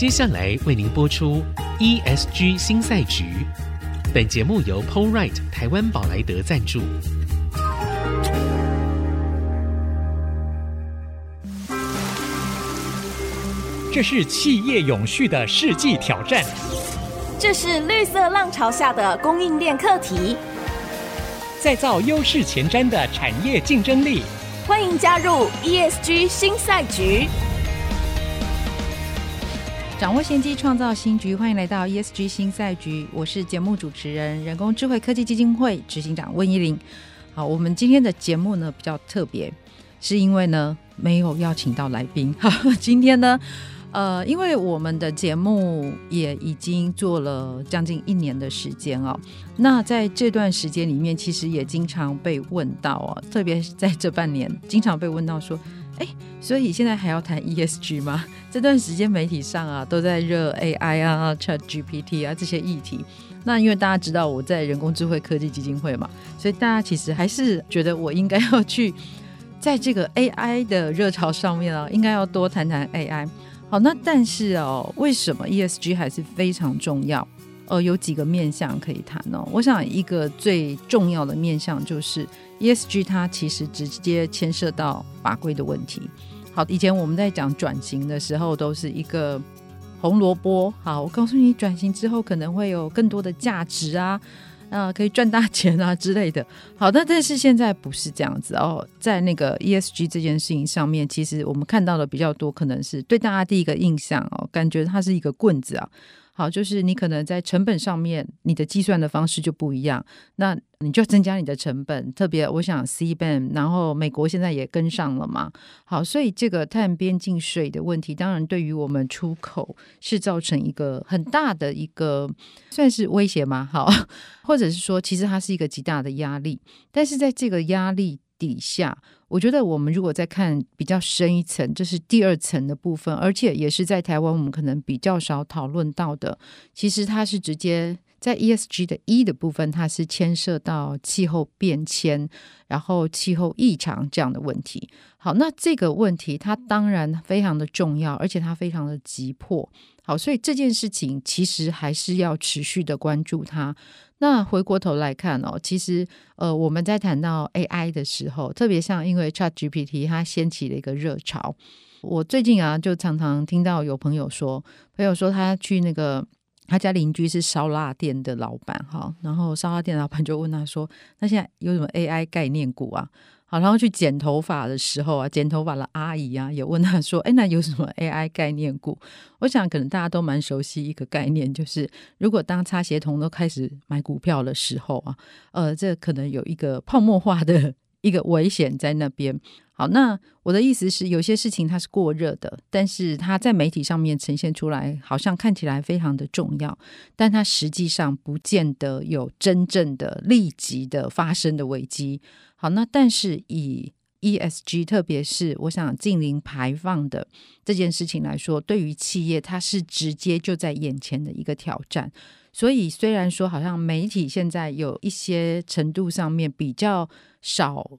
接下来为您播出 ESG 新赛局。本节目由 PoleRight 台湾宝莱德赞助。这是企业永续的世纪挑战。这是绿色浪潮下的供应链课题。再造优势前瞻的产业竞争力。欢迎加入 ESG 新赛局。掌握先机，创造新局。欢迎来到 ESG 新赛局，我是节目主持人，人工智慧科技基金会执行长温怡玲。好，我们今天的节目呢比较特别，是因为呢没有邀请到来宾。好，今天呢。呃，因为我们的节目也已经做了将近一年的时间哦，那在这段时间里面，其实也经常被问到哦，特别是在这半年，经常被问到说，哎，所以现在还要谈 ESG 吗？这段时间媒体上啊都在热 AI 啊、ChatGPT 啊这些议题。那因为大家知道我在人工智慧科技基金会嘛，所以大家其实还是觉得我应该要去在这个 AI 的热潮上面啊，应该要多谈谈 AI。好，那但是哦，为什么 ESG 还是非常重要？呃，有几个面向可以谈哦。我想一个最重要的面向就是 ESG，它其实直接牵涉到法规的问题。好，以前我们在讲转型的时候，都是一个红萝卜。好，我告诉你，转型之后可能会有更多的价值啊。啊、可以赚大钱啊之类的。好的，但是现在不是这样子哦。在那个 ESG 这件事情上面，其实我们看到的比较多，可能是对大家第一个印象哦，感觉它是一个棍子啊。好，就是你可能在成本上面，你的计算的方式就不一样，那你就增加你的成本。特别，我想 CBAM，然后美国现在也跟上了嘛。好，所以这个碳边境税的问题，当然对于我们出口是造成一个很大的一个算是威胁吗？好，或者是说，其实它是一个极大的压力。但是在这个压力底下，我觉得我们如果再看比较深一层，这是第二层的部分，而且也是在台湾我们可能比较少讨论到的。其实它是直接在 ESG 的 E 的部分，它是牵涉到气候变迁，然后气候异常这样的问题。好，那这个问题它当然非常的重要，而且它非常的急迫。好，所以这件事情其实还是要持续的关注它。那回过头来看哦，其实呃，我们在谈到 AI 的时候，特别像因为 ChatGPT 它掀起了一个热潮。我最近啊，就常常听到有朋友说，朋友说他去那个他家邻居是烧腊店的老板哈，然后烧腊店老板就问他说：“那现在有什么 AI 概念股啊？”好，然后去剪头发的时候啊，剪头发的阿姨啊，也问他说：“哎，那有什么 AI 概念股？”我想可能大家都蛮熟悉一个概念，就是如果当擦鞋童都开始买股票的时候啊，呃，这可能有一个泡沫化的 一个危险在那边。好，那我的意思是，有些事情它是过热的，但是它在媒体上面呈现出来，好像看起来非常的重要，但它实际上不见得有真正的立即的发生的危机。好，那但是以 ESG，特别是我想近零排放的这件事情来说，对于企业它是直接就在眼前的一个挑战。所以虽然说好像媒体现在有一些程度上面比较少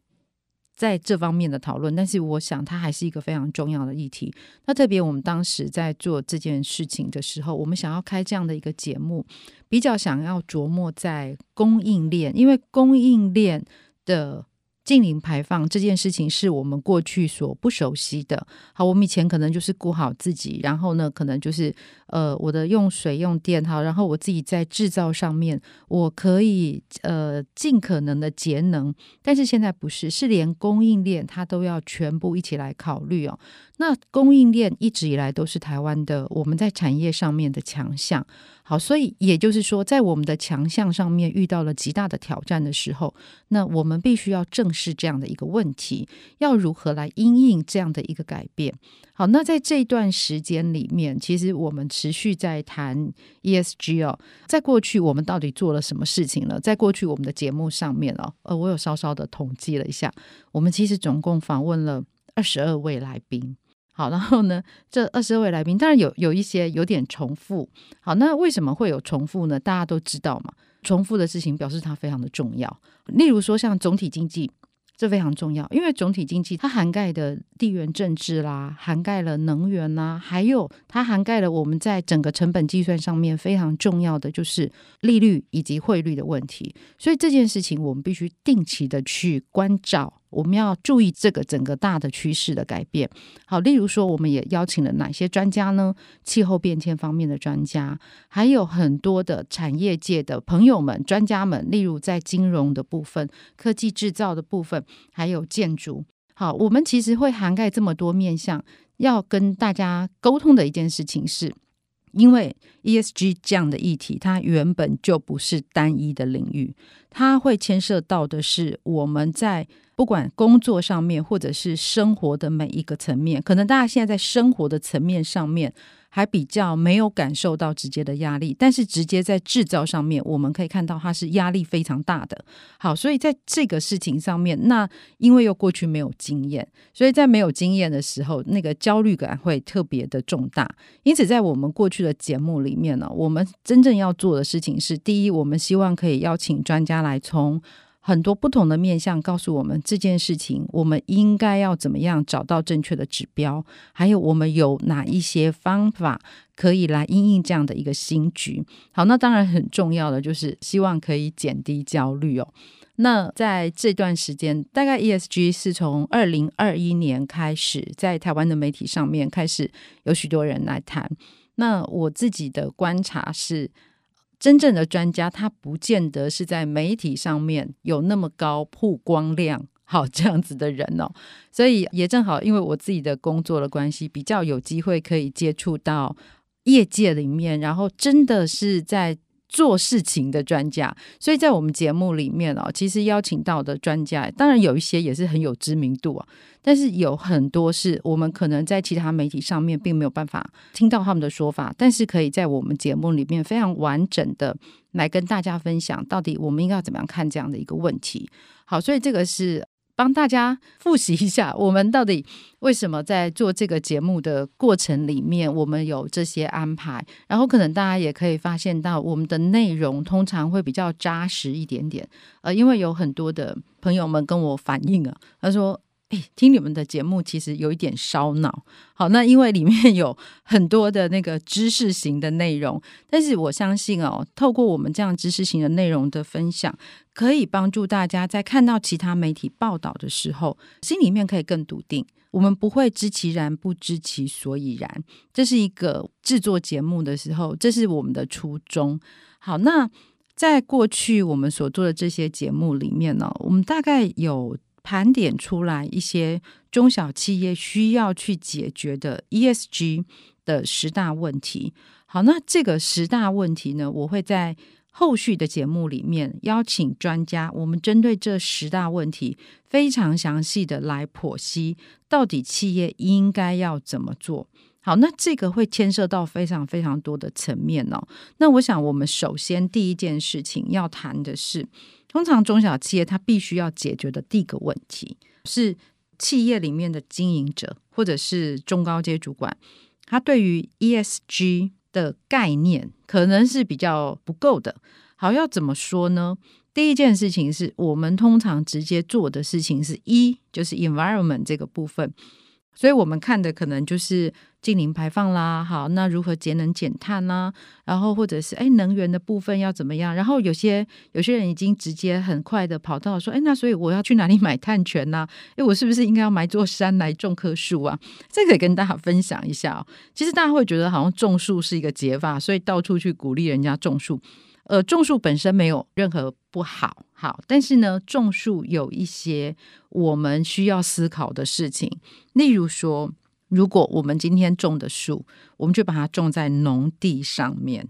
在这方面的讨论，但是我想它还是一个非常重要的议题。那特别我们当时在做这件事情的时候，我们想要开这样的一个节目，比较想要琢磨在供应链，因为供应链的。净零排放这件事情是我们过去所不熟悉的。好，我们以前可能就是顾好自己，然后呢，可能就是呃，我的用水用电好，然后我自己在制造上面，我可以呃尽可能的节能。但是现在不是，是连供应链它都要全部一起来考虑哦。那供应链一直以来都是台湾的我们在产业上面的强项，好，所以也就是说，在我们的强项上面遇到了极大的挑战的时候，那我们必须要正视这样的一个问题，要如何来因应这样的一个改变。好，那在这段时间里面，其实我们持续在谈 ESG 哦，在过去我们到底做了什么事情呢？在过去我们的节目上面哦，呃，我有稍稍的统计了一下，我们其实总共访问了二十二位来宾。好，然后呢，这二十二位来宾当然有有一些有点重复。好，那为什么会有重复呢？大家都知道嘛，重复的事情表示它非常的重要。例如说，像总体经济这非常重要，因为总体经济它涵盖的地缘政治啦，涵盖了能源啦，还有它涵盖了我们在整个成本计算上面非常重要的就是利率以及汇率的问题。所以这件事情我们必须定期的去关照。我们要注意这个整个大的趋势的改变。好，例如说，我们也邀请了哪些专家呢？气候变迁方面的专家，还有很多的产业界的朋友们、专家们。例如在金融的部分、科技制造的部分，还有建筑。好，我们其实会涵盖这么多面向，要跟大家沟通的一件事情是，因为 ESG 这样的议题，它原本就不是单一的领域，它会牵涉到的是我们在。不管工作上面，或者是生活的每一个层面，可能大家现在在生活的层面上面还比较没有感受到直接的压力，但是直接在制造上面，我们可以看到它是压力非常大的。好，所以在这个事情上面，那因为又过去没有经验，所以在没有经验的时候，那个焦虑感会特别的重大。因此，在我们过去的节目里面呢，我们真正要做的事情是：第一，我们希望可以邀请专家来从。很多不同的面向告诉我们这件事情，我们应该要怎么样找到正确的指标，还有我们有哪一些方法可以来因应这样的一个新局。好，那当然很重要的就是希望可以减低焦虑哦。那在这段时间，大概 ESG 是从二零二一年开始，在台湾的媒体上面开始有许多人来谈。那我自己的观察是。真正的专家，他不见得是在媒体上面有那么高曝光量，好这样子的人哦。所以也正好，因为我自己的工作的关系，比较有机会可以接触到业界里面，然后真的是在。做事情的专家，所以在我们节目里面哦，其实邀请到的专家，当然有一些也是很有知名度啊，但是有很多是我们可能在其他媒体上面并没有办法听到他们的说法，但是可以在我们节目里面非常完整的来跟大家分享，到底我们应该要怎么样看这样的一个问题。好，所以这个是。帮大家复习一下，我们到底为什么在做这个节目的过程里面，我们有这些安排。然后可能大家也可以发现到，我们的内容通常会比较扎实一点点。呃，因为有很多的朋友们跟我反映啊，他说。哎，听你们的节目其实有一点烧脑。好，那因为里面有很多的那个知识型的内容，但是我相信哦，透过我们这样知识型的内容的分享，可以帮助大家在看到其他媒体报道的时候，心里面可以更笃定。我们不会知其然，不知其所以然。这是一个制作节目的时候，这是我们的初衷。好，那在过去我们所做的这些节目里面呢，我们大概有。盘点出来一些中小企业需要去解决的 ESG 的十大问题。好，那这个十大问题呢，我会在后续的节目里面邀请专家，我们针对这十大问题非常详细的来剖析，到底企业应该要怎么做。好，那这个会牵涉到非常非常多的层面哦。那我想，我们首先第一件事情要谈的是。通常中小企业它必须要解决的第一个问题是，企业里面的经营者或者是中高阶主管，他对于 ESG 的概念可能是比较不够的。好，要怎么说呢？第一件事情是我们通常直接做的事情是一，就是 environment 这个部分。所以我们看的可能就是近零排放啦，好，那如何节能减碳啦，然后或者是哎能源的部分要怎么样？然后有些有些人已经直接很快的跑到说，哎，那所以我要去哪里买碳权呢？哎，我是不是应该要买座山来种棵树啊？这个可以跟大家分享一下哦。其实大家会觉得好像种树是一个解法，所以到处去鼓励人家种树。呃，种树本身没有任何不好，好，但是呢，种树有一些我们需要思考的事情。例如说，如果我们今天种的树，我们就把它种在农地上面，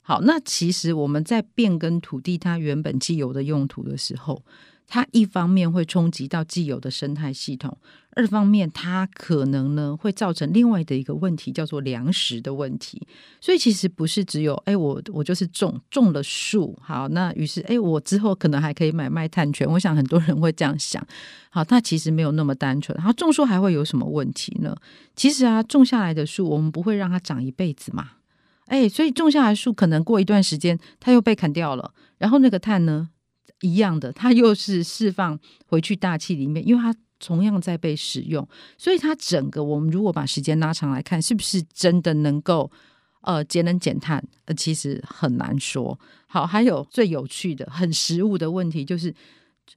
好，那其实我们在变更土地它原本既有的用途的时候。它一方面会冲击到既有的生态系统，二方面它可能呢会造成另外的一个问题，叫做粮食的问题。所以其实不是只有哎，我我就是种种了树，好，那于是哎，我之后可能还可以买卖碳权。我想很多人会这样想，好，它其实没有那么单纯。然后种树还会有什么问题呢？其实啊，种下来的树我们不会让它长一辈子嘛，哎，所以种下来树可能过一段时间它又被砍掉了，然后那个碳呢？一样的，它又是释放回去大气里面，因为它同样在被使用，所以它整个我们如果把时间拉长来看，是不是真的能够呃节能减碳？呃，其实很难说。好，还有最有趣的、很实物的问题就是。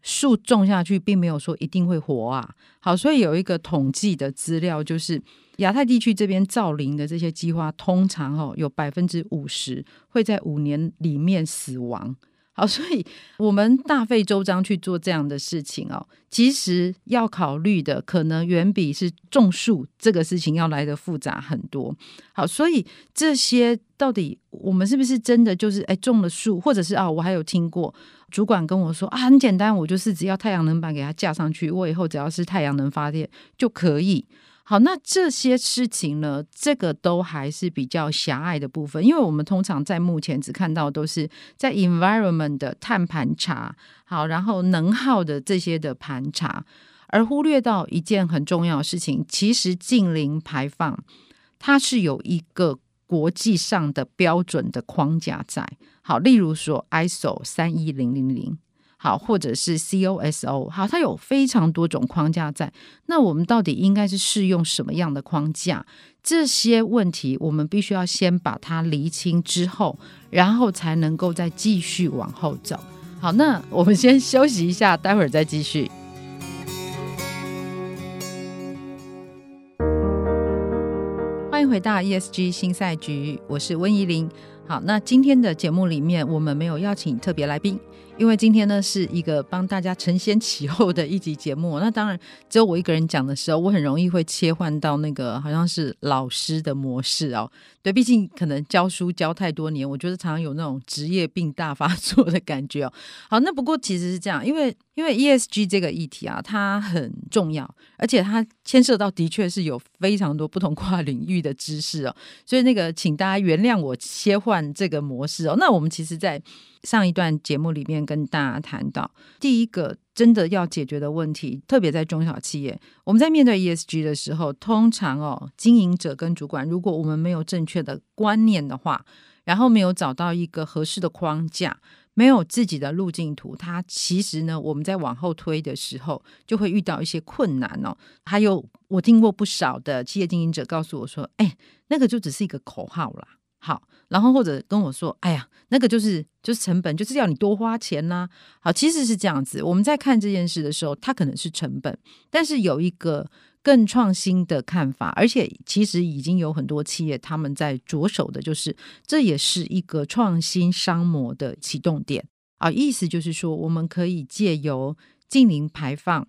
树种下去，并没有说一定会活啊。好，所以有一个统计的资料，就是亚太地区这边造林的这些计划，通常哦有百分之五十会在五年里面死亡。好，所以我们大费周章去做这样的事情哦，其实要考虑的可能远比是种树这个事情要来得复杂很多。好，所以这些到底我们是不是真的就是哎种了树，或者是啊，我还有听过主管跟我说啊，很简单，我就是只要太阳能板给它架上去，我以后只要是太阳能发电就可以。好，那这些事情呢，这个都还是比较狭隘的部分，因为我们通常在目前只看到都是在 environment 的碳盘查，好，然后能耗的这些的盘查，而忽略到一件很重要的事情，其实近零排放它是有一个国际上的标准的框架在，好，例如说 ISO 三一零零零。好，或者是 COSO，好，它有非常多种框架在。那我们到底应该是适用什么样的框架？这些问题我们必须要先把它厘清之后，然后才能够再继续往后走。好，那我们先休息一下，待会儿再继续。欢迎回到 ESG 新赛局，我是温怡玲。好，那今天的节目里面，我们没有邀请特别来宾。因为今天呢是一个帮大家承先启后的一集节目，那当然只有我一个人讲的时候，我很容易会切换到那个好像是老师的模式哦。对，毕竟可能教书教太多年，我觉得常常有那种职业病大发作的感觉哦。好，那不过其实是这样，因为因为 ESG 这个议题啊，它很重要，而且它牵涉到的确是有非常多不同跨领域的知识哦。所以那个，请大家原谅我切换这个模式哦。那我们其实，在上一段节目里面跟大家谈到，第一个真的要解决的问题，特别在中小企业，我们在面对 ESG 的时候，通常哦，经营者跟主管，如果我们没有正确的观念的话，然后没有找到一个合适的框架，没有自己的路径图，它其实呢，我们在往后推的时候，就会遇到一些困难哦。还有，我听过不少的企业经营者告诉我说：“哎，那个就只是一个口号啦。”好，然后或者跟我说：“哎呀，那个就是就是成本，就是要你多花钱呐、”好，其实是这样子。我们在看这件事的时候，它可能是成本，但是有一个更创新的看法，而且其实已经有很多企业他们在着手的，就是这也是一个创新商模的启动点啊。意思就是说，我们可以借由净零排放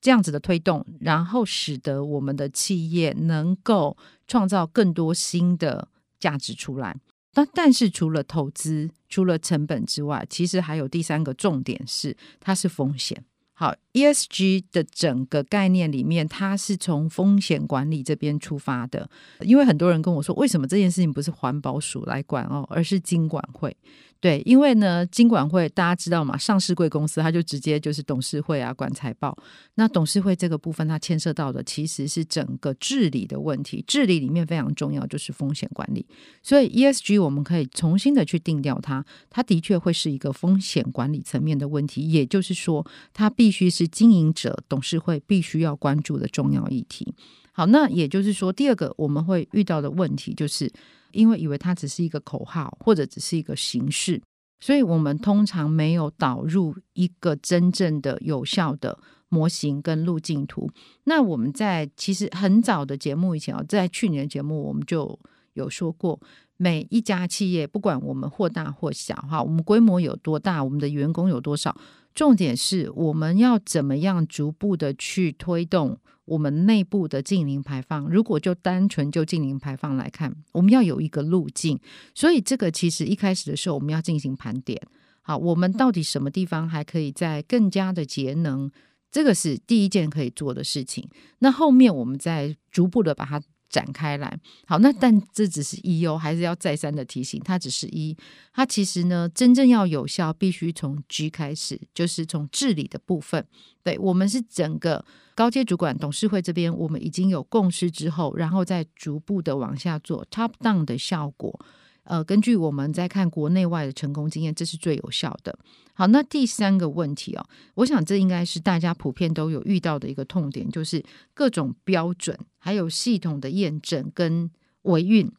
这样子的推动，然后使得我们的企业能够创造更多新的。价值出来，但但是除了投资、除了成本之外，其实还有第三个重点是，它是风险。好，ESG 的整个概念里面，它是从风险管理这边出发的。因为很多人跟我说，为什么这件事情不是环保署来管哦，而是金管会？对，因为呢，金管会大家知道嘛，上市贵公司它就直接就是董事会啊管财报。那董事会这个部分，它牵涉到的其实是整个治理的问题，治理里面非常重要就是风险管理。所以 ESG 我们可以重新的去定掉它，它的确会是一个风险管理层面的问题，也就是说，它必必须是经营者董事会必须要关注的重要议题。好，那也就是说，第二个我们会遇到的问题就是。因为以为它只是一个口号，或者只是一个形式，所以我们通常没有导入一个真正的有效的模型跟路径图。那我们在其实很早的节目以前，在去年的节目我们就有说过，每一家企业不管我们或大或小，哈，我们规模有多大，我们的员工有多少，重点是我们要怎么样逐步的去推动。我们内部的净零排放，如果就单纯就净零排放来看，我们要有一个路径。所以这个其实一开始的时候，我们要进行盘点。好，我们到底什么地方还可以再更加的节能？这个是第一件可以做的事情。那后面我们再逐步的把它。展开来，好，那但这只是一哦，还是要再三的提醒，它只是一，它其实呢，真正要有效，必须从 G 开始，就是从治理的部分。对，我们是整个高阶主管董事会这边，我们已经有共识之后，然后再逐步的往下做 top down 的效果，呃，根据我们在看国内外的成功经验，这是最有效的。好，那第三个问题哦，我想这应该是大家普遍都有遇到的一个痛点，就是各种标准还有系统的验证跟维运，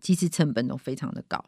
其实成本都非常的高。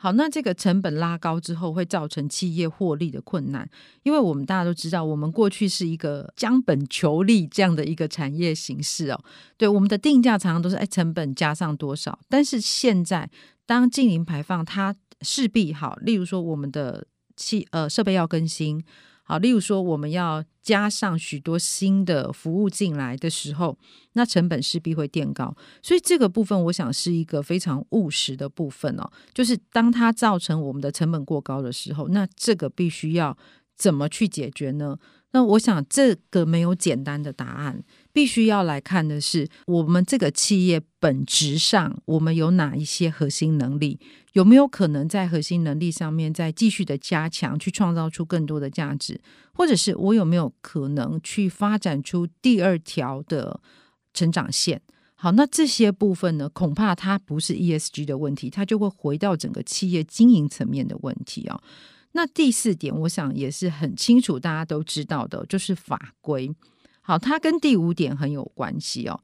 好，那这个成本拉高之后，会造成企业获利的困难，因为我们大家都知道，我们过去是一个将本求利这样的一个产业形式哦。对，我们的定价常常都是哎，成本加上多少，但是现在当净零排放，它势必好，例如说我们的气呃设备要更新。好，例如说我们要加上许多新的服务进来的时候，那成本势必会垫高，所以这个部分我想是一个非常务实的部分哦。就是当它造成我们的成本过高的时候，那这个必须要怎么去解决呢？那我想这个没有简单的答案。必须要来看的是，我们这个企业本质上，我们有哪一些核心能力？有没有可能在核心能力上面再继续的加强，去创造出更多的价值？或者是我有没有可能去发展出第二条的成长线？好，那这些部分呢，恐怕它不是 ESG 的问题，它就会回到整个企业经营层面的问题哦。那第四点，我想也是很清楚，大家都知道的，就是法规。好，它跟第五点很有关系哦。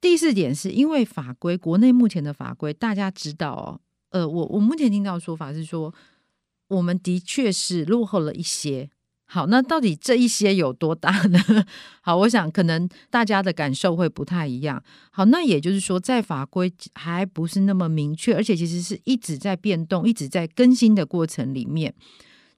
第四点是因为法规，国内目前的法规大家知道哦。呃，我我目前听到的说法是说，我们的确是落后了一些。好，那到底这一些有多大呢？好，我想可能大家的感受会不太一样。好，那也就是说，在法规还不是那么明确，而且其实是一直在变动、一直在更新的过程里面，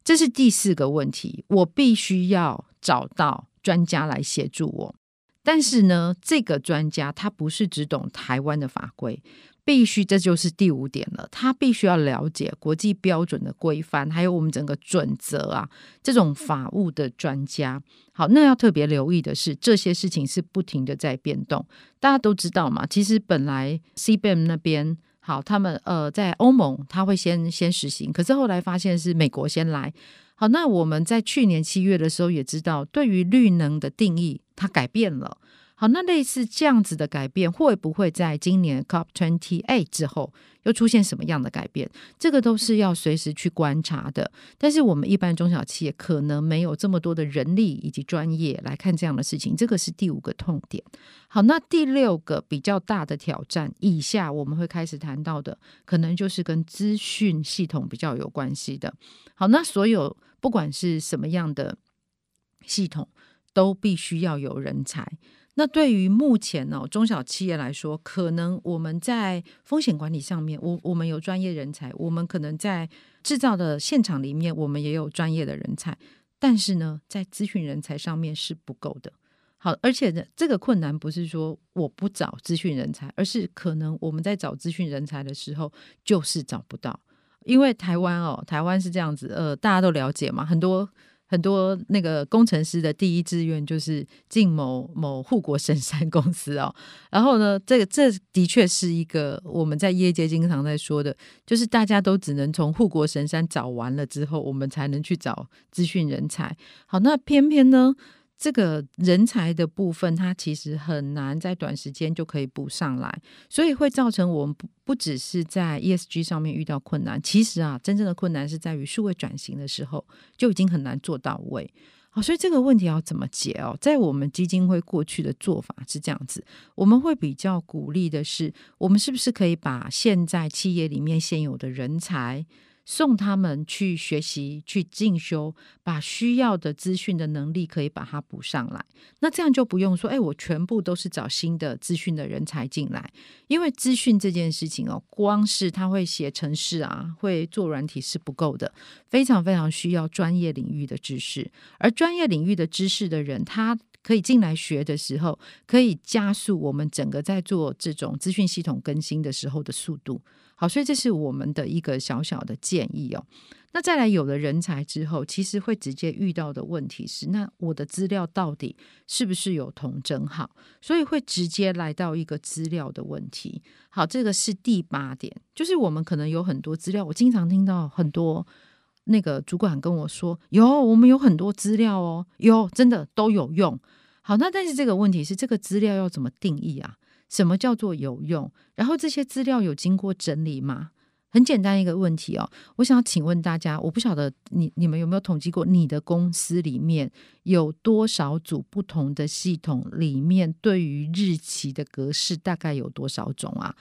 这是第四个问题。我必须要找到。专家来协助我，但是呢，这个专家他不是只懂台湾的法规，必须这就是第五点了，他必须要了解国际标准的规范，还有我们整个准则啊，这种法务的专家。好，那要特别留意的是，这些事情是不停的在变动。大家都知道嘛，其实本来 C B M 那边好，他们呃在欧盟他会先先实行，可是后来发现是美国先来。好，那我们在去年七月的时候也知道，对于绿能的定义它改变了。好，那类似这样子的改变，会不会在今年 top twenty a 之后又出现什么样的改变？这个都是要随时去观察的。但是我们一般中小企业可能没有这么多的人力以及专业来看这样的事情，这个是第五个痛点。好，那第六个比较大的挑战，以下我们会开始谈到的，可能就是跟资讯系统比较有关系的。好，那所有。不管是什么样的系统，都必须要有人才。那对于目前呢、哦，中小企业来说，可能我们在风险管理上面，我我们有专业人才；我们可能在制造的现场里面，我们也有专业的人才。但是呢，在资讯人才上面是不够的。好，而且呢，这个困难不是说我不找资讯人才，而是可能我们在找资讯人才的时候，就是找不到。因为台湾哦，台湾是这样子，呃，大家都了解嘛，很多很多那个工程师的第一志愿就是进某某护国神山公司哦。然后呢，这个这的确是一个我们在业界经常在说的，就是大家都只能从护国神山找完了之后，我们才能去找资讯人才。好，那偏偏呢，这个人才的部分，它其实很难在短时间就可以补上来，所以会造成我们不不只是在 ESG 上面遇到困难，其实啊，真正的困难是在于数位转型的时候就已经很难做到位。好，所以这个问题要怎么解哦？在我们基金会过去的做法是这样子，我们会比较鼓励的是，我们是不是可以把现在企业里面现有的人才，送他们去学习、去进修，把需要的资讯的能力可以把它补上来。那这样就不用说，哎，我全部都是找新的资讯的人才进来，因为资讯这件事情哦，光是他会写程式啊，会做软体是不够的，非常非常需要专业领域的知识。而专业领域的知识的人，他可以进来学的时候，可以加速我们整个在做这种资讯系统更新的时候的速度。好，所以这是我们的一个小小的建议哦。那再来有了人才之后，其实会直接遇到的问题是：那我的资料到底是不是有统整好？所以会直接来到一个资料的问题。好，这个是第八点，就是我们可能有很多资料。我经常听到很多那个主管跟我说：“有，我们有很多资料哦，有，真的都有用。”好，那但是这个问题是，这个资料要怎么定义啊？什么叫做有用？然后这些资料有经过整理吗？很简单一个问题哦，我想请问大家，我不晓得你你们有没有统计过，你的公司里面有多少组不同的系统里面对于日期的格式大概有多少种啊？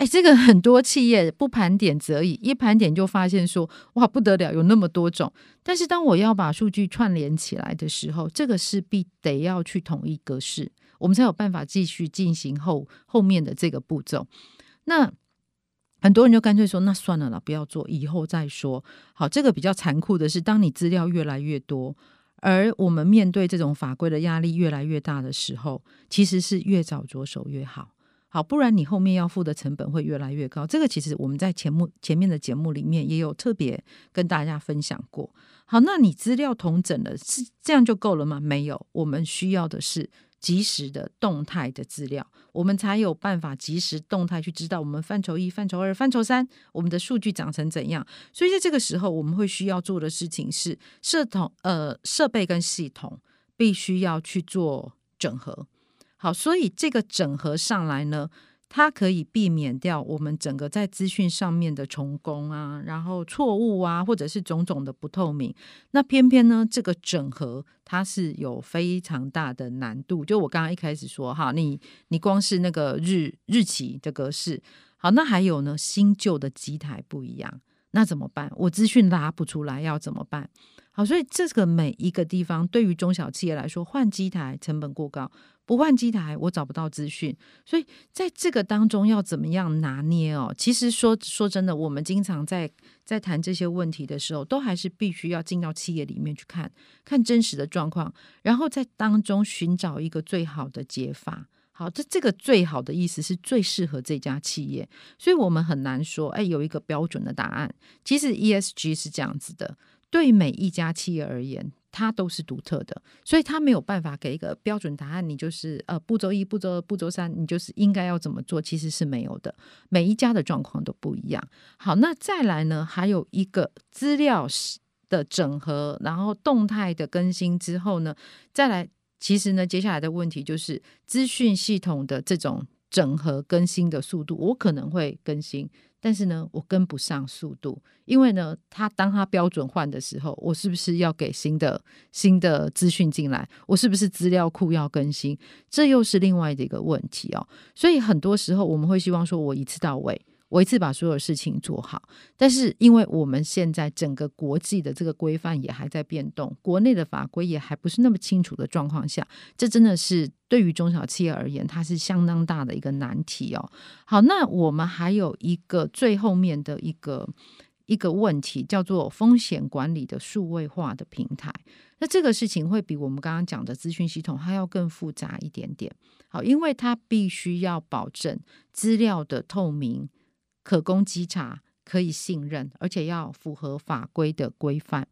哎，这个很多企业不盘点则已，一盘点就发现说，哇，不得了，有那么多种。但是当我要把数据串联起来的时候，这个势必得要去统一格式，我们才有办法继续进行后后面的这个步骤。那很多人就干脆说，那算了啦，不要做，以后再说。好，这个比较残酷的是，当你资料越来越多，而我们面对这种法规的压力越来越大的时候，其实是越早着手越好。好，不然你后面要付的成本会越来越高。这个其实我们在前目前面的节目里面也有特别跟大家分享过。好，那你资料统整了，是这样就够了吗？没有，我们需要的是及时的动态的资料，我们才有办法及时动态去知道我们范畴一、范畴二、范畴三，我们的数据长成怎样。所以在这个时候，我们会需要做的事情是设统呃设备跟系统必须要去做整合。好，所以这个整合上来呢，它可以避免掉我们整个在资讯上面的重工啊，然后错误啊，或者是种种的不透明。那偏偏呢，这个整合它是有非常大的难度。就我刚刚一开始说哈，你你光是那个日日期的格式，好，那还有呢，新旧的机台不一样，那怎么办？我资讯拉不出来，要怎么办？好，所以这个每一个地方对于中小企业来说，换机台成本过高。不换机台，我找不到资讯，所以在这个当中要怎么样拿捏哦？其实说说真的，我们经常在在谈这些问题的时候，都还是必须要进到企业里面去看看真实的状况，然后在当中寻找一个最好的解法。好，这这个最好的意思是最适合这家企业，所以我们很难说，哎，有一个标准的答案。其实 ESG 是这样子的，对每一家企业而言。它都是独特的，所以它没有办法给一个标准答案。你就是呃步骤一、步骤二、步骤三，你就是应该要怎么做，其实是没有的。每一家的状况都不一样。好，那再来呢，还有一个资料的整合，然后动态的更新之后呢，再来，其实呢，接下来的问题就是资讯系统的这种整合更新的速度，我可能会更新。但是呢，我跟不上速度，因为呢，他当他标准换的时候，我是不是要给新的新的资讯进来？我是不是资料库要更新？这又是另外的一个问题哦。所以很多时候我们会希望说，我一次到位。我一次把所有事情做好，但是因为我们现在整个国际的这个规范也还在变动，国内的法规也还不是那么清楚的状况下，这真的是对于中小企业而言，它是相当大的一个难题哦。好，那我们还有一个最后面的一个一个问题，叫做风险管理的数位化的平台。那这个事情会比我们刚刚讲的资讯系统还要更复杂一点点。好，因为它必须要保证资料的透明。可供稽查，可以信任，而且要符合法规的规范。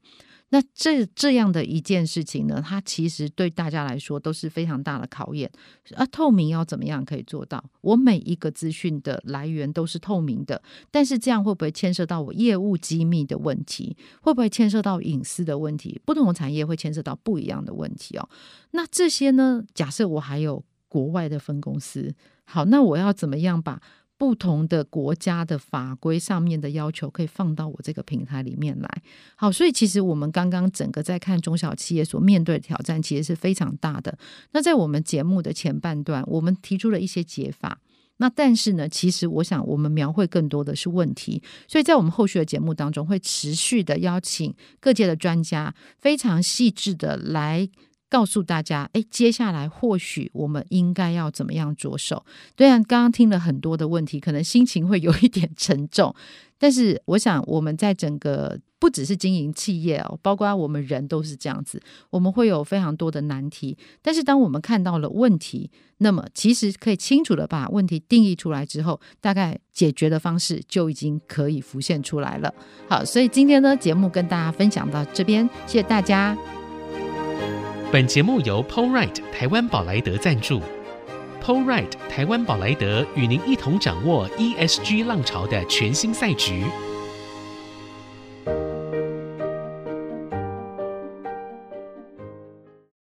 那这这样的一件事情呢，它其实对大家来说都是非常大的考验。啊，透明要怎么样可以做到？我每一个资讯的来源都是透明的，但是这样会不会牵涉到我业务机密的问题？会不会牵涉到隐私的问题？不同的产业会牵涉到不一样的问题哦。那这些呢？假设我还有国外的分公司，好，那我要怎么样把？不同的国家的法规上面的要求可以放到我这个平台里面来。好，所以其实我们刚刚整个在看中小企业所面对的挑战，其实是非常大的。那在我们节目的前半段，我们提出了一些解法。那但是呢，其实我想我们描绘更多的是问题。所以在我们后续的节目当中，会持续的邀请各界的专家，非常细致的来。告诉大家，哎，接下来或许我们应该要怎么样着手？虽然刚刚听了很多的问题，可能心情会有一点沉重，但是我想我们在整个不只是经营企业哦，包括我们人都是这样子，我们会有非常多的难题。但是当我们看到了问题，那么其实可以清楚的把问题定义出来之后，大概解决的方式就已经可以浮现出来了。好，所以今天呢，节目跟大家分享到这边，谢谢大家。本节目由 p o l r i t e 台湾宝莱德赞助 p o l r i t e 台湾宝莱德与您一同掌握 ESG 浪潮的全新赛局。